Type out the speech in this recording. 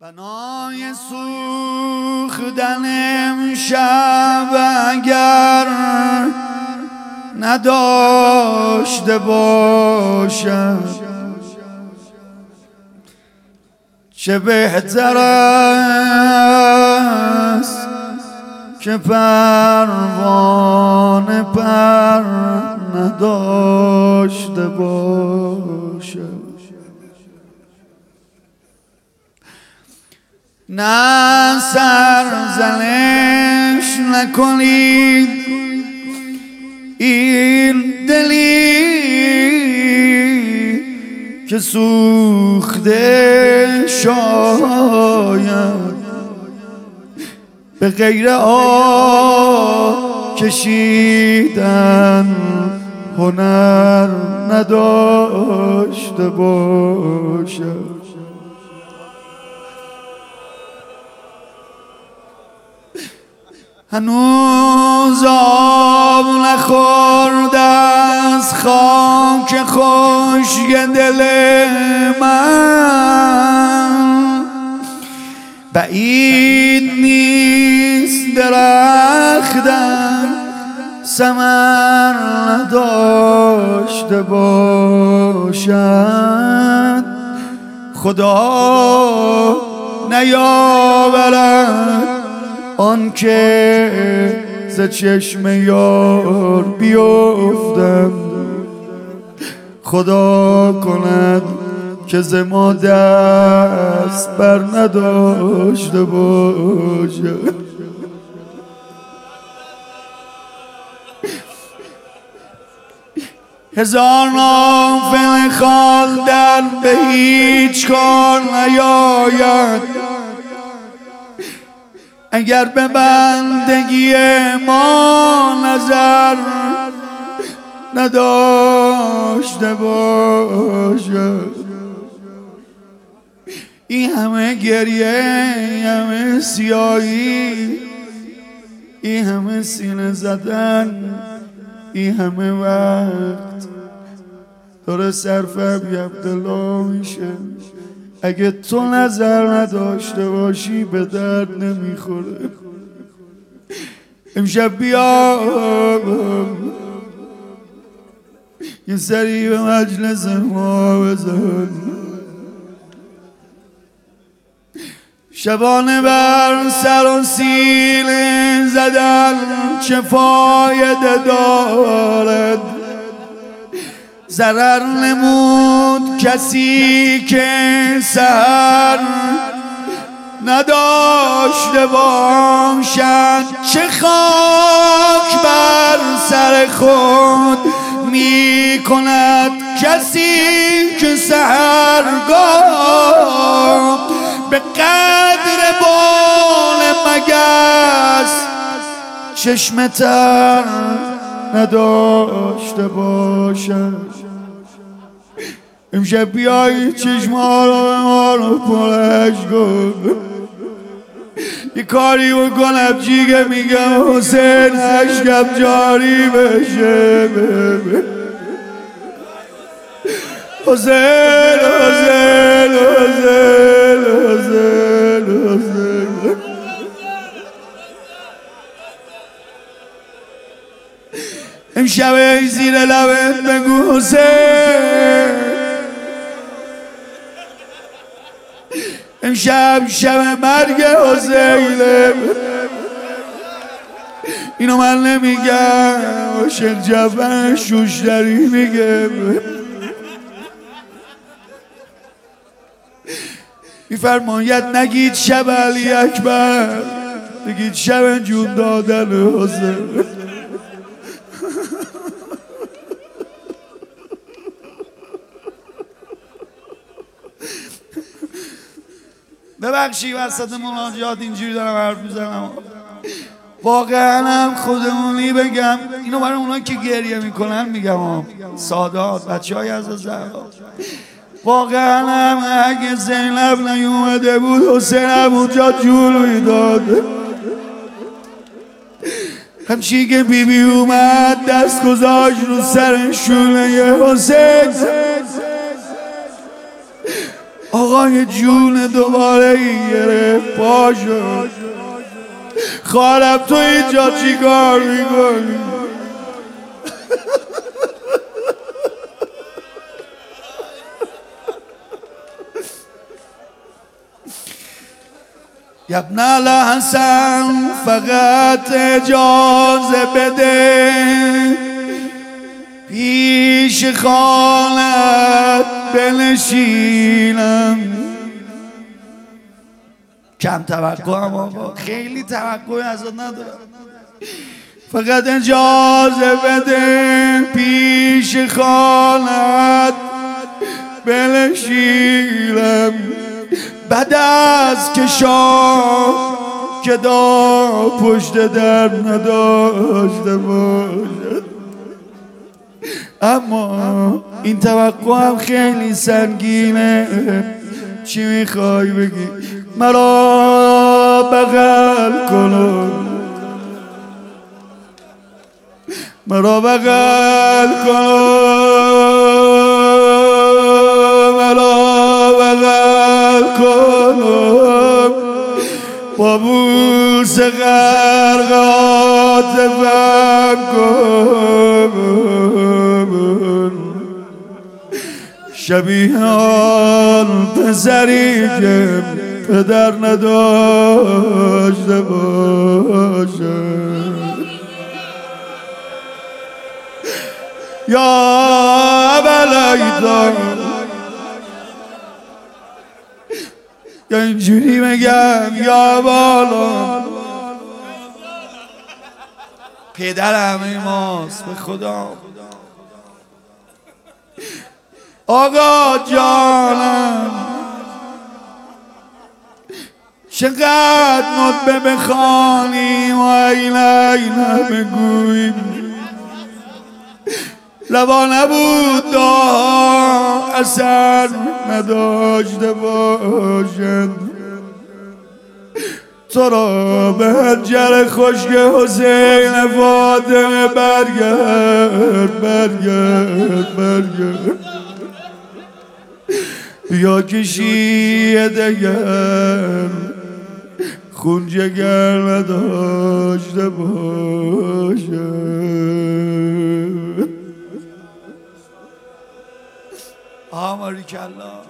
بنای سوختن امشب اگر نداشته باشم. چه بهتر است که پروانه پر نداشته باشم. نه سرزنش نکنید این دلی که سوخته شاید به غیر آه کشیدن هنر نداشته باشد هنوز آب نخورده از خاک خوش دل من. بعید نیست درختم سمر نداشته باشد. خدا نیاورد آن که ز چشم یار بیفتم. خدا کند که ز ما دست بر نداشته باشه. هزار نافل خواندن به هیچ کار نیاید. اگر به بندگی ما نظر نداشته باشد این همه گریه این همه سیایی این همه سینه زدن این همه وقت داره صرف عبدالله میشه. اگه تو نظر نداشته باشی به درد نمی‌خوره. امشب بیا. یه سری به مجلس ما بزن. شبانه بر سر و سیل زدن چه فایده دارد؟ ضرر نمود کسی که سر نداشته باشد. چه خاک بر سر خود می کند کسی که سهرگاه به قدر بال مگس چشم تر نداشته باشد امشب بیایی چشما رو پرش کن. یه کاری بکنم جیگه میگم؟ حسین عشقم جاری بشه. حسین حسین حسین حسین. امشب زیر لبت بگو حسین. امشب شب مرگ حسینه اینو من نمیگم عاشق جفن شوشتری میگه. میفرماید نگید شب علی اکبر بگید شب جون دادن حسین. ببخشی وسط مناجات اینجوری دارم حرف می‌زنم. واقعا هم خودمونی بگم. اینو برای اونایی که گریه می‌کنن میگم سادات بچه های از زهرا. واقعا هم اگه زینب نیومده بود حسین هم اونجا جلوی داد همچی که بیبی بی اومد دست گذاشت رو سر شونه حسین. آقای جون دوباره گرفت پا خواهرم تو اینجا چی کار می‌کنی؟ یبن حسن فقط اجازه بده. پیش خانت بنشینم. کم توقع هم آقا. خیلی توقع ازت ندارم. فقط اجازه بده پیش خانت بنشینم. بعد از که شاه که دا پشت در نداشته باشد. اما این توقع هم خیلی سنگینه. چی می‌خوای بگی؟ مرا بغل کنم مرا بغل کنم با بوس غرقات کن شبیه آن پسری که پدر نداشته باشه. یا بلایدان یا اینجوری بگم یا بالا. پدر همه ماست به خدا. آقا جانم چقدر نطبه بخوانی؟ و این این لبا نبود اثر نداشته باشد. تو را به هنجر خشک حسین فاطمه برگرد برگرد برگرد. بیا کشی دگر خون جگر نداشته باشد. la marikella.